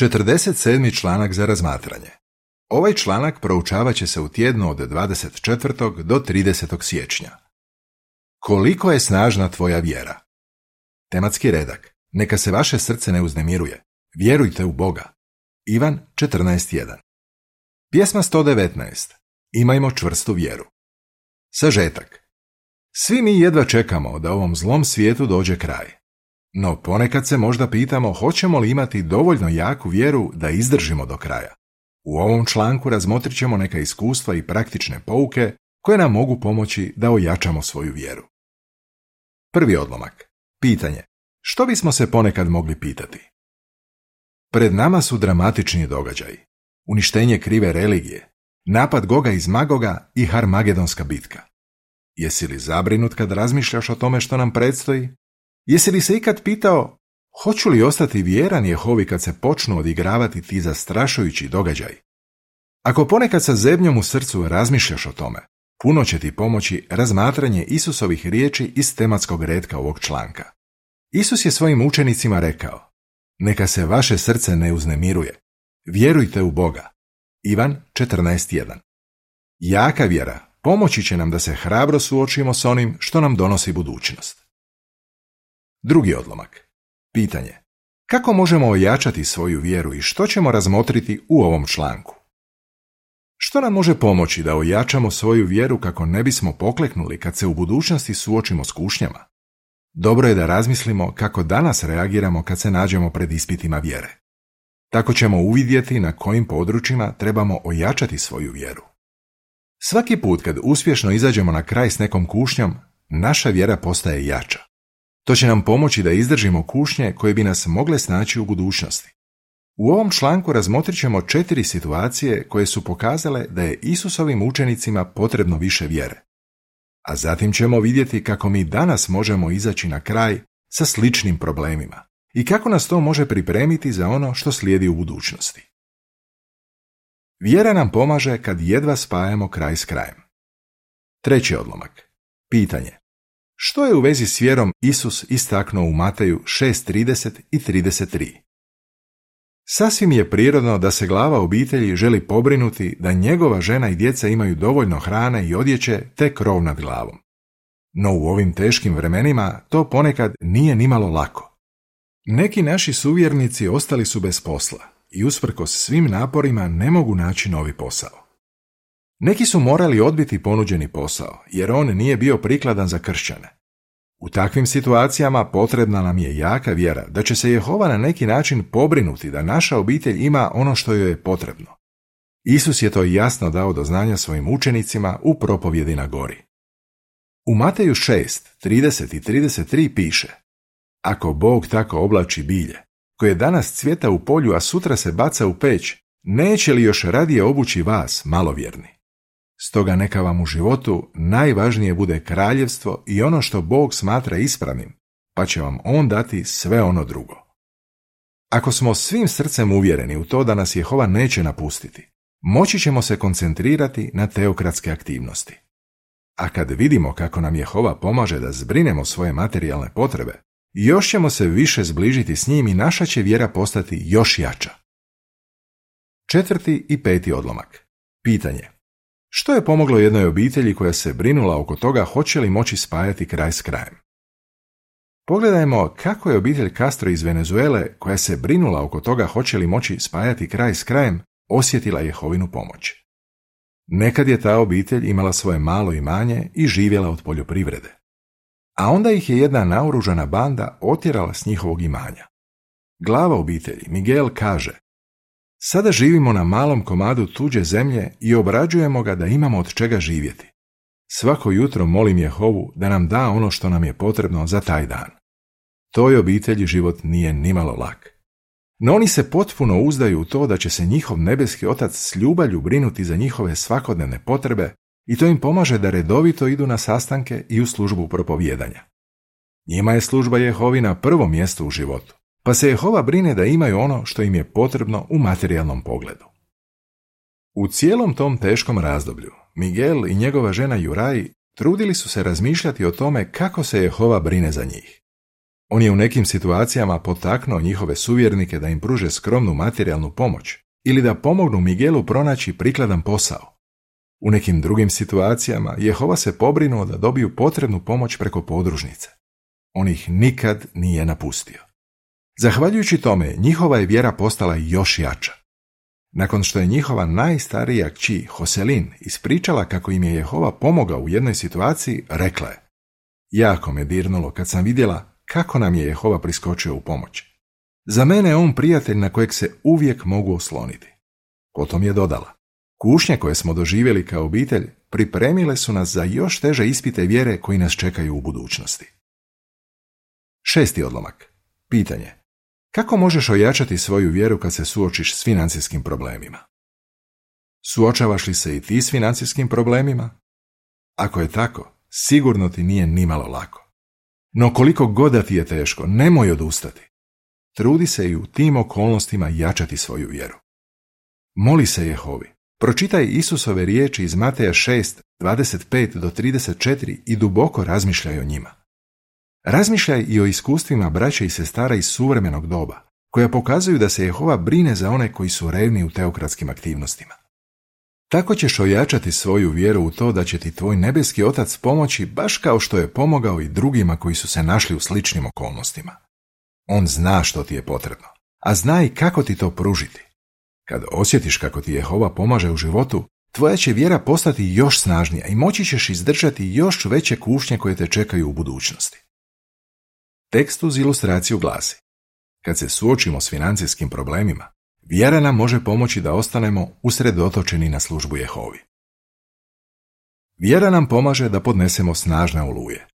47. članak za razmatranje. Ovaj članak proučavat će se u tjednu od 24. do 30. siječnja. Koliko je snažna tvoja vjera? Tematski redak. Neka se vaše srce ne uznemiruje. Vjerujte u Boga. Ivan 14.1. Pjesma 119. Imajmo čvrstu vjeru. Sažetak. Svi mi jedva čekamo da ovom zlom svijetu dođe kraj. No ponekad se možda pitamo hoćemo li imati dovoljno jaku vjeru da izdržimo do kraja. U ovom članku razmotrit ćemo neka iskustva i praktične pouke koje nam mogu pomoći da ojačamo svoju vjeru. Prvi odlomak. Pitanje. Što bismo se ponekad mogli pitati? Pred nama su dramatični događaji. Uništenje krive religije, napad Goga iz Magoga i Harmagedonska bitka. Jesi li zabrinut kad razmišljaš o tome što nam predstoji? Jesi li se ikad pitao hoću li ostati vjeran Jehovi kad se počnu odigravati ti zastrašujući događaj? Ako ponekad sa zebnjom u srcu razmišljaš o tome, puno će ti pomoći razmatranje Isusovih riječi iz tematskog redka ovog članka. Isus je svojim učenicima rekao, neka se vaše srce ne uznemiruje, vjerujte u Boga. Ivan 14.1 Jaka vjera pomoći će nam da se hrabro suočimo s onim što nam donosi budućnost. Drugi odlomak. Pitanje. Kako možemo ojačati svoju vjeru i što ćemo razmotriti u ovom članku? Što nam može pomoći da ojačamo svoju vjeru kako ne bismo pokleknuli kad se u budućnosti suočimo s kušnjama? Dobro je da razmislimo kako danas reagiramo kad se nađemo pred ispitima vjere. Tako ćemo uvidjeti na kojim područjima trebamo ojačati svoju vjeru. Svaki put kad uspješno izađemo na kraj s nekom kušnjom, naša vjera postaje jača. To će nam pomoći da izdržimo kušnje koje bi nas mogle snaći u budućnosti. U ovom članku razmotrit ćemo četiri situacije koje su pokazale da je Isusovim učenicima potrebno više vjere. A zatim ćemo vidjeti kako mi danas možemo izaći na kraj sa sličnim problemima i kako nas to može pripremiti za ono što slijedi u budućnosti. Vjera nam pomaže kad jedva spajamo kraj s krajem. Treći odlomak. Pitanje. Što je u vezi s vjerom Isus istaknuo u Mateju 6.30 i 33? Sasvim je prirodno da se glava obitelji želi pobrinuti da njegova žena i djeca imaju dovoljno hrane i odjeće te krov nad glavom. No u ovim teškim vremenima to ponekad nije nimalo lako. Neki naši suvjernici ostali su bez posla i usprkos svim naporima ne mogu naći novi posao. Neki su morali odbiti ponuđeni posao, jer on nije bio prikladan za kršćane. U takvim situacijama potrebna nam je jaka vjera da će se Jehova na neki način pobrinuti da naša obitelj ima ono što joj je potrebno. Isus je to jasno dao do znanja svojim učenicima u propovjedi na gori. U Mateju 6, 30 i 33 piše Ako Bog tako oblači bilje, koje danas cvjeta u polju, a sutra se baca u peć, neće li još radije obući vas, malovjerni? Stoga neka vam u životu najvažnije bude kraljevstvo i ono što Bog smatra ispravnim, pa će vam On dati sve ono drugo. Ako smo svim srcem uvjereni u to da nas Jehova neće napustiti, moći ćemo se koncentrirati na teokratske aktivnosti. A kad vidimo kako nam Jehova pomaže da zbrinemo svoje materijalne potrebe, još ćemo se više zbližiti s njim i naša će vjera postati još jača. Četvrti i peti odlomak. Pitanje. Što je pomoglo jednoj obitelji koja se brinula oko toga hoće li moći spajati kraj s krajem? Pogledajmo kako je obitelj Castro iz Venezuele, koja se brinula oko toga hoće li moći spajati kraj s krajem, osjetila Jehovinu pomoć. Nekad je ta obitelj imala svoje malo imanje i živjela od poljoprivrede. A onda ih je jedna naoružana banda otjerala s njihovog imanja. Glava obitelji, Miguel, kaže Sada živimo na malom komadu tuđe zemlje i obrađujemo ga da imamo od čega živjeti. Svako jutro molim Jehovu da nam da ono što nam je potrebno za taj dan. Toj obitelji život nije nimalo lak. No oni se potpuno uzdaju u to da će se njihov nebeski otac s ljubavlju brinuti za njihove svakodnevne potrebe i to im pomaže da redovito idu na sastanke i u službu propovjedanja. Njima je služba Jehovi na prvom mjestu u životu pa se Jehova brine da imaju ono što im je potrebno u materijalnom pogledu. U cijelom tom teškom razdoblju, Miguel i njegova žena Juraj trudili su se razmišljati o tome kako se Jehova brine za njih. On je u nekim situacijama potaknuo njihove suvjernike da im pruže skromnu materijalnu pomoć ili da pomognu Miguelu pronaći prikladan posao. U nekim drugim situacijama Jehova se pobrinuo da dobiju potrebnu pomoć preko podružnice. On ih nikad nije napustio. Zahvaljujući tome, njihova je vjera postala još jača. Nakon što je njihova najstarija kći, Hoselin, ispričala kako im je Jehova pomogao u jednoj situaciji, rekla je Jako me dirnulo kad sam vidjela kako nam je Jehova priskočio u pomoć. Za mene je on prijatelj na kojeg se uvijek mogu osloniti. Potom je dodala. Kušnje koje smo doživjeli kao obitelj pripremile su nas za još teže ispite vjere koji nas čekaju u budućnosti. Šesti odlomak. Pitanje. Kako možeš ojačati svoju vjeru kad se suočiš s financijskim problemima? Suočavaš li se i ti s financijskim problemima? Ako je tako, sigurno ti nije nimalo lako. No koliko god da ti je teško, nemoj odustati. Trudi se i u tim okolnostima jačati svoju vjeru. Moli se Jehovi. Pročitaj Isusove riječi iz Mateja 6, 25 do 34 i duboko razmišljaj o njima. Razmišljaj i o iskustvima braća i sestara iz suvremenog doba, koja pokazuju da se Jehova brine za one koji su revni u teokratskim aktivnostima. Tako ćeš ojačati svoju vjeru u to da će ti tvoj nebeski otac pomoći baš kao što je pomogao i drugima koji su se našli u sličnim okolnostima. On zna što ti je potrebno, a zna i kako ti to pružiti. Kad osjetiš kako ti Jehova pomaže u životu, tvoja će vjera postati još snažnija i moći ćeš izdržati još veće kušnje koje te čekaju u budućnosti. Tekst uz ilustraciju glasi Kad se suočimo s financijskim problemima, vjera nam može pomoći da ostanemo usredotočeni na službu Jehovi. Vjera nam pomaže da podnesemo snažne oluje.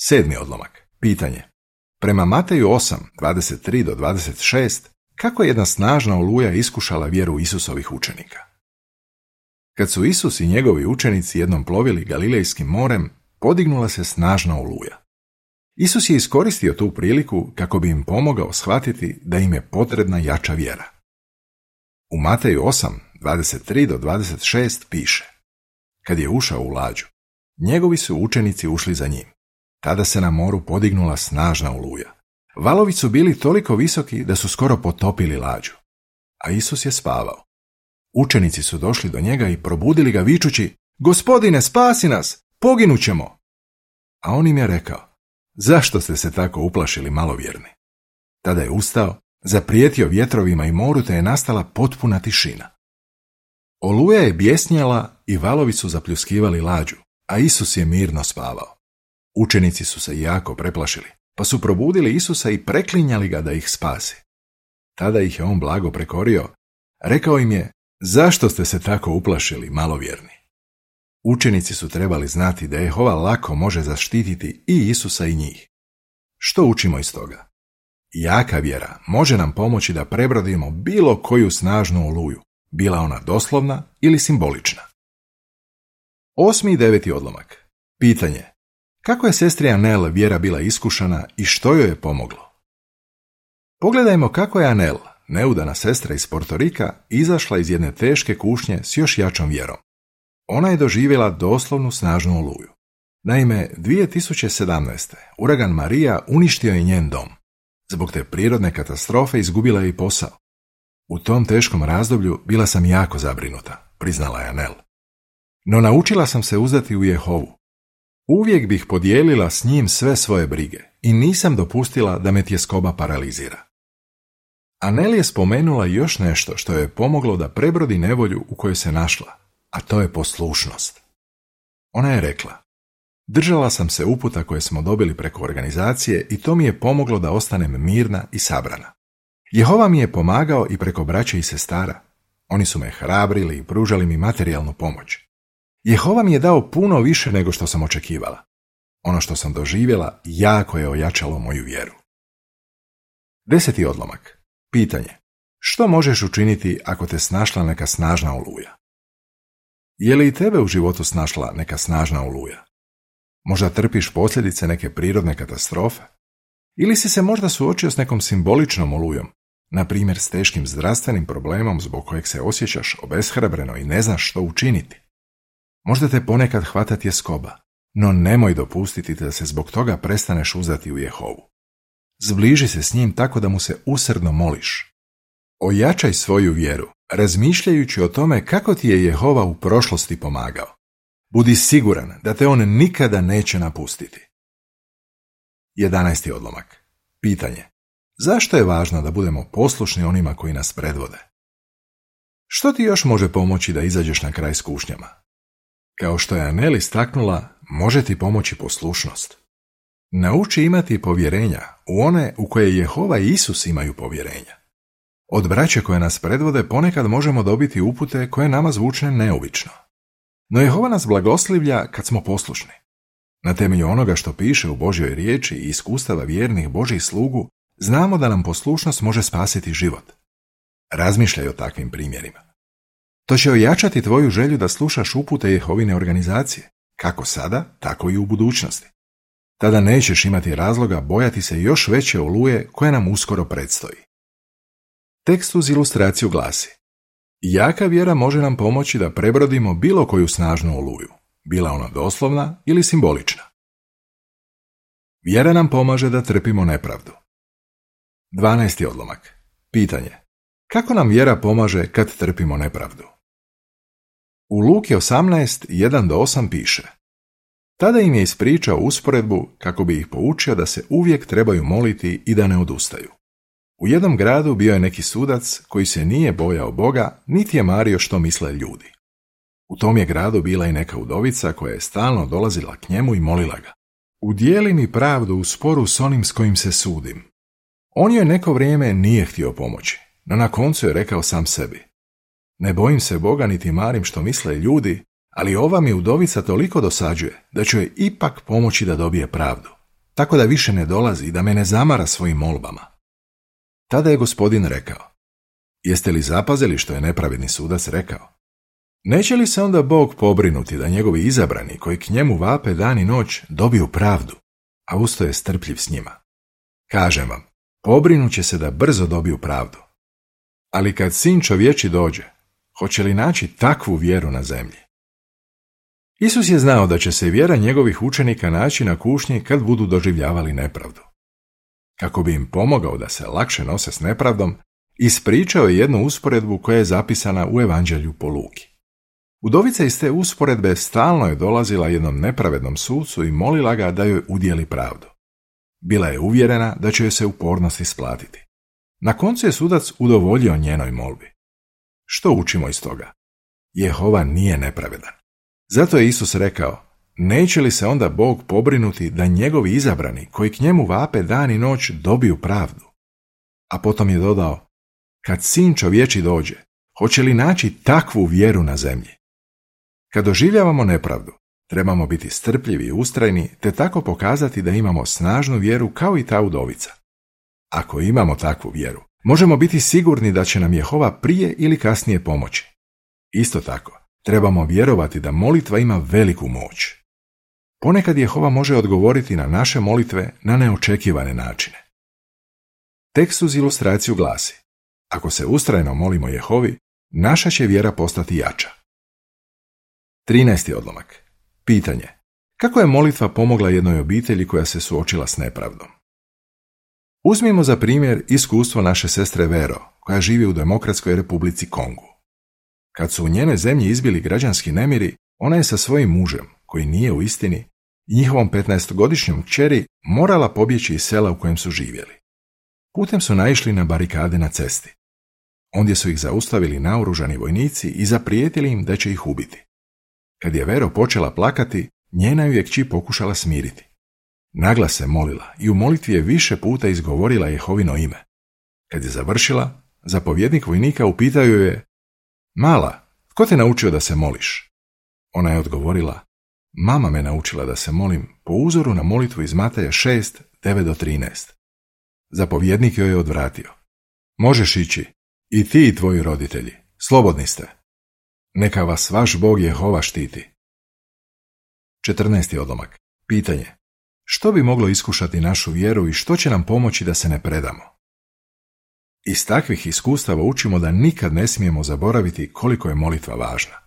Sedmi odlomak. Pitanje. Prema Mateju 8, 23 do 26, kako je jedna snažna oluja iskušala vjeru Isusovih učenika? Kad su Isus i njegovi učenici jednom plovili Galilejskim morem, podignula se snažna oluja. Isus je iskoristio tu priliku kako bi im pomogao shvatiti da im je potrebna jača vjera. U Mateju 8, 23 do 26 piše Kad je ušao u lađu, njegovi su učenici ušli za njim. Tada se na moru podignula snažna oluja. Valovi su bili toliko visoki da su skoro potopili lađu. A Isus je spavao. Učenici su došli do njega i probudili ga vičući Gospodine, spasi nas! Poginućemo! A on im je rekao Zašto ste se tako uplašili malovjerni? Tada je ustao, zaprijetio vjetrovima i moru te je nastala potpuna tišina. Oluja je bjesnjala i valovi su zapljuskivali lađu, a Isus je mirno spavao. Učenici su se jako preplašili, pa su probudili Isusa i preklinjali ga da ih spasi. Tada ih je on blago prekorio, rekao im je, zašto ste se tako uplašili, malovjerni? Učenici su trebali znati da Jehova lako može zaštititi i Isusa i njih. Što učimo iz toga? Jaka vjera može nam pomoći da prebrodimo bilo koju snažnu oluju, bila ona doslovna ili simbolična. Osmi i deveti odlomak. Pitanje. Kako je sestri Anel vjera bila iskušana i što joj je pomoglo? Pogledajmo kako je Anel, neudana sestra iz Portorika, izašla iz jedne teške kušnje s još jačom vjerom. Ona je doživjela doslovnu snažnu oluju. Naime, 2017. uragan Marija uništio je njen dom. Zbog te prirodne katastrofe izgubila je i posao. U tom teškom razdoblju bila sam jako zabrinuta, priznala je Anel. No naučila sam se uzdati u Jehovu. Uvijek bih podijelila s njim sve svoje brige i nisam dopustila da me tjeskoba paralizira. Anel je spomenula još nešto što je pomoglo da prebrodi nevolju u kojoj se našla a to je poslušnost. Ona je rekla, držala sam se uputa koje smo dobili preko organizacije i to mi je pomoglo da ostanem mirna i sabrana. Jehova mi je pomagao i preko braće i sestara. Oni su me hrabrili i pružali mi materijalnu pomoć. Jehova mi je dao puno više nego što sam očekivala. Ono što sam doživjela jako je ojačalo moju vjeru. Deseti odlomak. Pitanje. Što možeš učiniti ako te snašla neka snažna oluja? Je li i tebe u životu snašla neka snažna oluja? Možda trpiš posljedice neke prirodne katastrofe? Ili si se možda suočio s nekom simboličnom olujom, na primjer s teškim zdravstvenim problemom zbog kojeg se osjećaš obeshrabreno i ne znaš što učiniti? Možda te ponekad hvata tjeskoba, no nemoj dopustiti da se zbog toga prestaneš uzdati u Jehovu. Zbliži se s njim tako da mu se usrdno moliš. Ojačaj svoju vjeru, razmišljajući o tome kako ti je Jehova u prošlosti pomagao. Budi siguran da te on nikada neće napustiti. 11. odlomak. Pitanje. Zašto je važno da budemo poslušni onima koji nas predvode? Što ti još može pomoći da izađeš na kraj s kušnjama? Kao što je Anel istaknula, može ti pomoći poslušnost. Nauči imati povjerenja u one u koje Jehova i Isus imaju povjerenja. Od braće koje nas predvode ponekad možemo dobiti upute koje nama zvučne neobično. No Jehova nas blagoslivlja kad smo poslušni. Na temelju onoga što piše u Božjoj riječi i iskustava vjernih Božih slugu, znamo da nam poslušnost može spasiti život. Razmišljaj o takvim primjerima. To će ojačati tvoju želju da slušaš upute Jehovine organizacije, kako sada, tako i u budućnosti. Tada nećeš imati razloga bojati se još veće oluje koje nam uskoro predstoji. Tekst uz ilustraciju glasi Jaka vjera može nam pomoći da prebrodimo bilo koju snažnu oluju, bila ona doslovna ili simbolična. Vjera nam pomaže da trpimo nepravdu. 12. odlomak. Pitanje. Kako nam vjera pomaže kad trpimo nepravdu? U Luki 18, 1 do 8 piše Tada im je ispričao usporedbu kako bi ih poučio da se uvijek trebaju moliti i da ne odustaju. U jednom gradu bio je neki sudac koji se nije bojao Boga, niti je mario što misle ljudi. U tom je gradu bila i neka udovica koja je stalno dolazila k njemu i molila ga. Udijeli mi pravdu u sporu s onim s kojim se sudim. On joj neko vrijeme nije htio pomoći, no na koncu je rekao sam sebi. Ne bojim se Boga niti marim što misle ljudi, ali ova mi udovica toliko dosađuje da ću joj ipak pomoći da dobije pravdu, tako da više ne dolazi i da me ne zamara svojim molbama. Tada je gospodin rekao, jeste li zapazili što je nepravedni sudac rekao? Neće li se onda Bog pobrinuti da njegovi izabrani koji k njemu vape dan i noć dobiju pravdu, a usto je strpljiv s njima? Kažem vam, pobrinut će se da brzo dobiju pravdu. Ali kad sin čovječi dođe, hoće li naći takvu vjeru na zemlji? Isus je znao da će se vjera njegovih učenika naći na kušnji kad budu doživljavali nepravdu. Kako bi im pomogao da se lakše nose s nepravdom, ispričao je jednu usporedbu koja je zapisana u Evanđelju po Luki. Udovica iz te usporedbe stalno je dolazila jednom nepravednom sucu i molila ga da joj udjeli pravdu. Bila je uvjerena da će joj se upornost isplatiti. Na koncu je sudac udovoljio njenoj molbi. Što učimo iz toga? Jehova nije nepravedan. Zato je Isus rekao, neće li se onda Bog pobrinuti da njegovi izabrani, koji k njemu vape dan i noć, dobiju pravdu? A potom je dodao, kad sin čovječi dođe, hoće li naći takvu vjeru na zemlji? Kad doživljavamo nepravdu, trebamo biti strpljivi i ustrajni, te tako pokazati da imamo snažnu vjeru kao i ta udovica. Ako imamo takvu vjeru, možemo biti sigurni da će nam Jehova prije ili kasnije pomoći. Isto tako, trebamo vjerovati da molitva ima veliku moć. Ponekad Jehova može odgovoriti na naše molitve na neočekivane načine. Tekst uz ilustraciju glasi Ako se ustrajno molimo Jehovi, naša će vjera postati jača. 13. odlomak. Pitanje. Kako je molitva pomogla jednoj obitelji koja se suočila s nepravdom? Uzmimo za primjer iskustvo naše sestre Vero, koja živi u Demokratskoj republici Kongu. Kad su u njenoj zemlji izbili građanski nemiri, ona je sa svojim mužem, koji nije u istini, i njihovom 15-godišnjom kćeri morala pobjeći iz sela u kojem su živjeli. Putem su naišli na barikade na cesti. Ondje su ih zaustavili naoružani vojnici i zaprijetili im da će ih ubiti. Kad je Vero počela plakati, njena ju je kći pokušala smiriti. Nagla se molila i u molitvi je više puta izgovorila Jehovino ime. Kad je završila, zapovjednik vojnika upitao je Mala, tko te naučio da se moliš? Ona je odgovorila Mama me naučila da se molim po uzoru na molitvu iz Mataja 6, 9 do 13. Zapovjednik joj je odvratio. Možeš ići, i ti i tvoji roditelji, slobodni ste. Neka vas vaš Bog Jehova štiti. 14. odlomak. Pitanje. Što bi moglo iskušati našu vjeru i što će nam pomoći da se ne predamo? Iz takvih iskustava učimo da nikad ne smijemo zaboraviti koliko je molitva važna.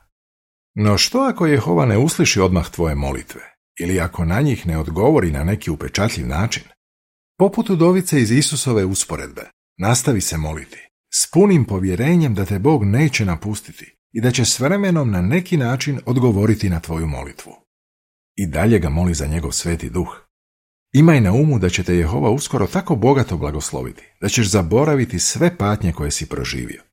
No što ako Jehova ne usliši odmah tvoje molitve ili ako na njih ne odgovori na neki upečatljiv način? Poput udovice iz Isusove usporedbe, nastavi se moliti, s punim povjerenjem da te Bog neće napustiti i da će s vremenom na neki način odgovoriti na tvoju molitvu. I dalje ga moli za njegov sveti duh. Imaj na umu da će te Jehova uskoro tako bogato blagosloviti, da ćeš zaboraviti sve patnje koje si proživio.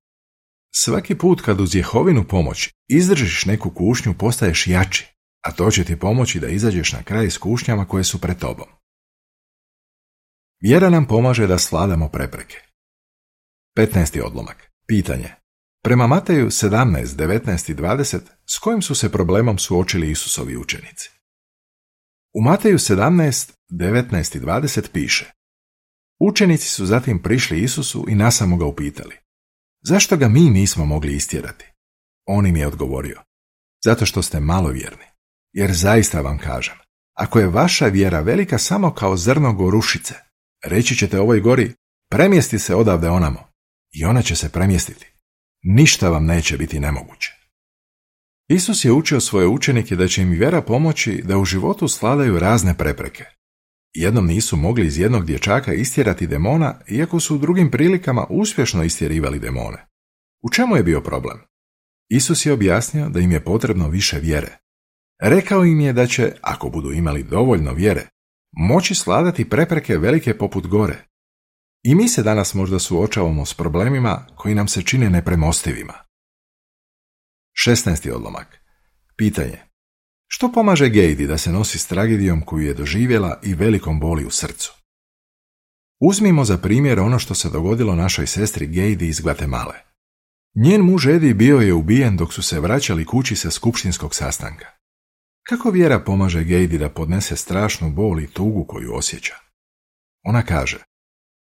Svaki put kad uz Jehovinu pomoć izdržiš neku kušnju postaješ jači, a to će ti pomoći da izađeš na kraj s kušnjama koje su pred tobom. Vjera nam pomaže da sladamo prepreke. 15. odlomak. Pitanje. Prema Mateju 17, 19 i 20, s kojim su se problemom suočili Isusovi učenici? U Mateju 17, 19 i 20 piše Učenici su zatim prišli Isusu i nasamo ga upitali Zašto ga mi nismo mogli istjerati? On im je odgovorio Zato što ste malovjerni. Jer zaista vam kažem, ako je vaša vjera velika samo kao zrno gorušice, reći ćete ovoj gori, premjesti se odavde onamo i ona će se premjestiti. Ništa vam neće biti nemoguće. Isus je učio svoje učenike da će im vjera pomoći da u životu sladaju razne prepreke. Jednom nisu mogli iz jednog dječaka istjerati demona, iako su u drugim prilikama uspješno istjerivali demone. U čemu je bio problem? Isus je objasnio da im je potrebno više vjere. Rekao im je da će, ako budu imali dovoljno vjere, moći sladati prepreke velike poput gore. I mi se danas možda suočavamo s problemima koji nam se čine nepremostivima. 16. odlomak. Pitanje. Što pomaže Gejdi da se nosi s tragedijom koju je doživjela i velikom boli u srcu? Uzmimo za primjer ono što se dogodilo našoj sestri Gejdi iz Gvatemale. Njen muž Edi bio je ubijen dok su se vraćali kući sa skupštinskog sastanka. Kako vjera pomaže Gejdi da podnese strašnu bol i tugu koju osjeća? Ona kaže,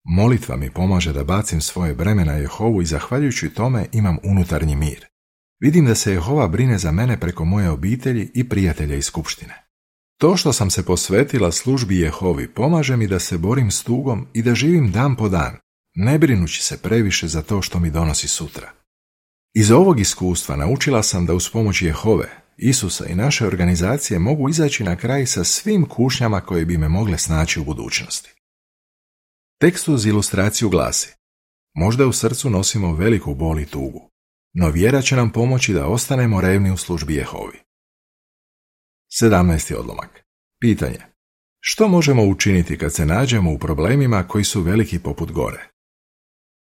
molitva mi pomaže da bacim svoje breme na Jehovu i zahvaljujući tome imam unutarnji mir. Vidim da se Jehova brine za mene preko moje obitelji i prijatelja iz skupštine. To što sam se posvetila službi Jehovi pomaže mi da se borim s tugom i da živim dan po dan, ne brinući se previše za to što mi donosi sutra. Iz ovog iskustva naučila sam da uz pomoć Jehove, Isusa i naše organizacije mogu izaći na kraj sa svim kušnjama koje bi me mogle snaći u budućnosti. Tekst uz ilustraciju glasi Možda u srcu nosimo veliku bol i tugu no vjera će nam pomoći da ostanemo revni u službi Jehovi. 17. odlomak. Pitanje. Što možemo učiniti kad se nađemo u problemima koji su veliki poput gore?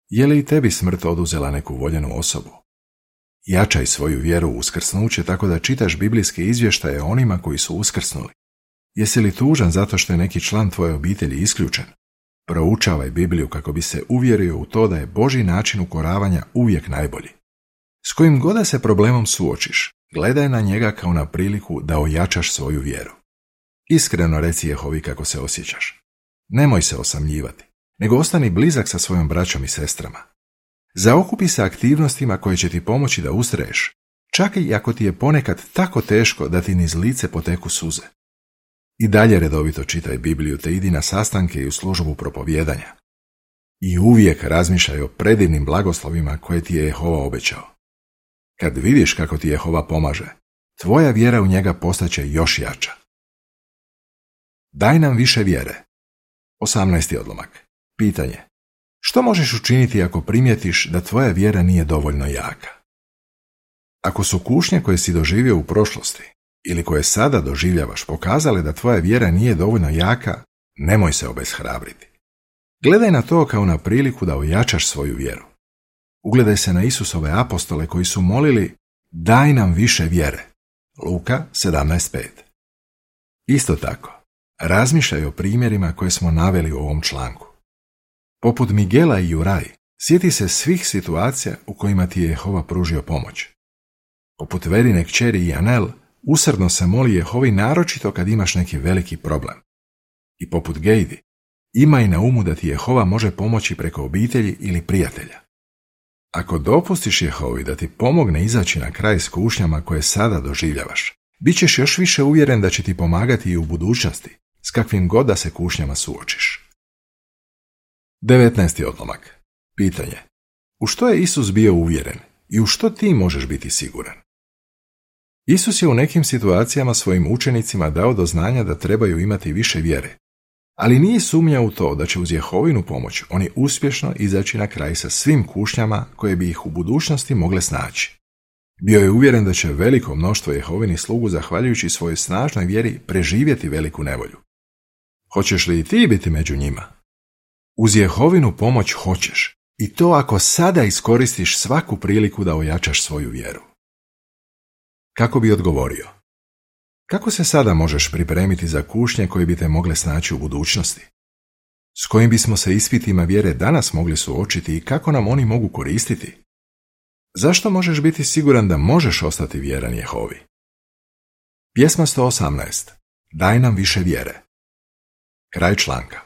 Je li i tebi smrt oduzela neku voljenu osobu? Jačaj svoju vjeru u uskrsnuće tako da čitaš biblijske izvještaje onima koji su uskrsnuli. Jesi li tužan zato što je neki član tvoje obitelji isključen? Proučavaj Bibliju kako bi se uvjerio u to da je Boži način ukoravanja uvijek najbolji. S kojim god se problemom suočiš, gledaj na njega kao na priliku da ojačaš svoju vjeru. Iskreno reci Jehovi kako se osjećaš. Nemoj se osamljivati, nego ostani blizak sa svojom braćom i sestrama. Zaokupi se aktivnostima koje će ti pomoći da ustreješ, čak i ako ti je ponekad tako teško da ti niz lice poteku suze. I dalje redovito čitaj Bibliju te idi na sastanke i u službu propovjedanja. I uvijek razmišljaj o predivnim blagoslovima koje ti je Jehova obećao. Kad vidiš kako ti Jehova pomaže, tvoja vjera u njega postaće još jača. Daj nam više vjere. 18. odlomak. Pitanje. Što možeš učiniti ako primijetiš da tvoja vjera nije dovoljno jaka? Ako su kušnje koje si doživio u prošlosti ili koje sada doživljavaš pokazale da tvoja vjera nije dovoljno jaka, nemoj se obeshrabriti. Gledaj na to kao na priliku da ojačaš svoju vjeru. Ugledaj se na Isusove apostole koji su molili daj nam više vjere. Luka 17.5 Isto tako, razmišljaj o primjerima koje smo naveli u ovom članku. Poput Migela i Juraj, sjeti se svih situacija u kojima ti je Jehova pružio pomoć. Poput Verine kćeri i Anel, usrdno se moli Jehovi naročito kad imaš neki veliki problem. I poput Gejdi, imaj na umu da ti Jehova može pomoći preko obitelji ili prijatelja. Ako dopustiš Jehovi da ti pomogne izaći na kraj s kušnjama koje sada doživljavaš, bit ćeš još više uvjeren da će ti pomagati i u budućnosti, s kakvim god da se kušnjama suočiš. 19. odlomak. Pitanje. U što je Isus bio uvjeren i u što ti možeš biti siguran? Isus je u nekim situacijama svojim učenicima dao do znanja da trebaju imati više vjere. Ali nije sumnja u to da će uz Jehovinu pomoć oni uspješno izaći na kraj sa svim kušnjama koje bi ih u budućnosti mogle snaći. Bio je uvjeren da će veliko mnoštvo Jehovinih slugu zahvaljujući svojoj snažnoj vjeri preživjeti veliku nevolju. Hoćeš li i ti biti među njima? Uz Jehovinu pomoć hoćeš, i to ako sada iskoristiš svaku priliku da ojačaš svoju vjeru. Kako bi odgovorio? Kako se sada možeš pripremiti za kušnje koje bi te mogle snaći u budućnosti? S kojim bismo se ispitima vjere danas mogli suočiti i kako nam oni mogu koristiti? Zašto možeš biti siguran da možeš ostati vjeran Jehovi? Pjesma 118. Daj nam više vjere. Kraj članka.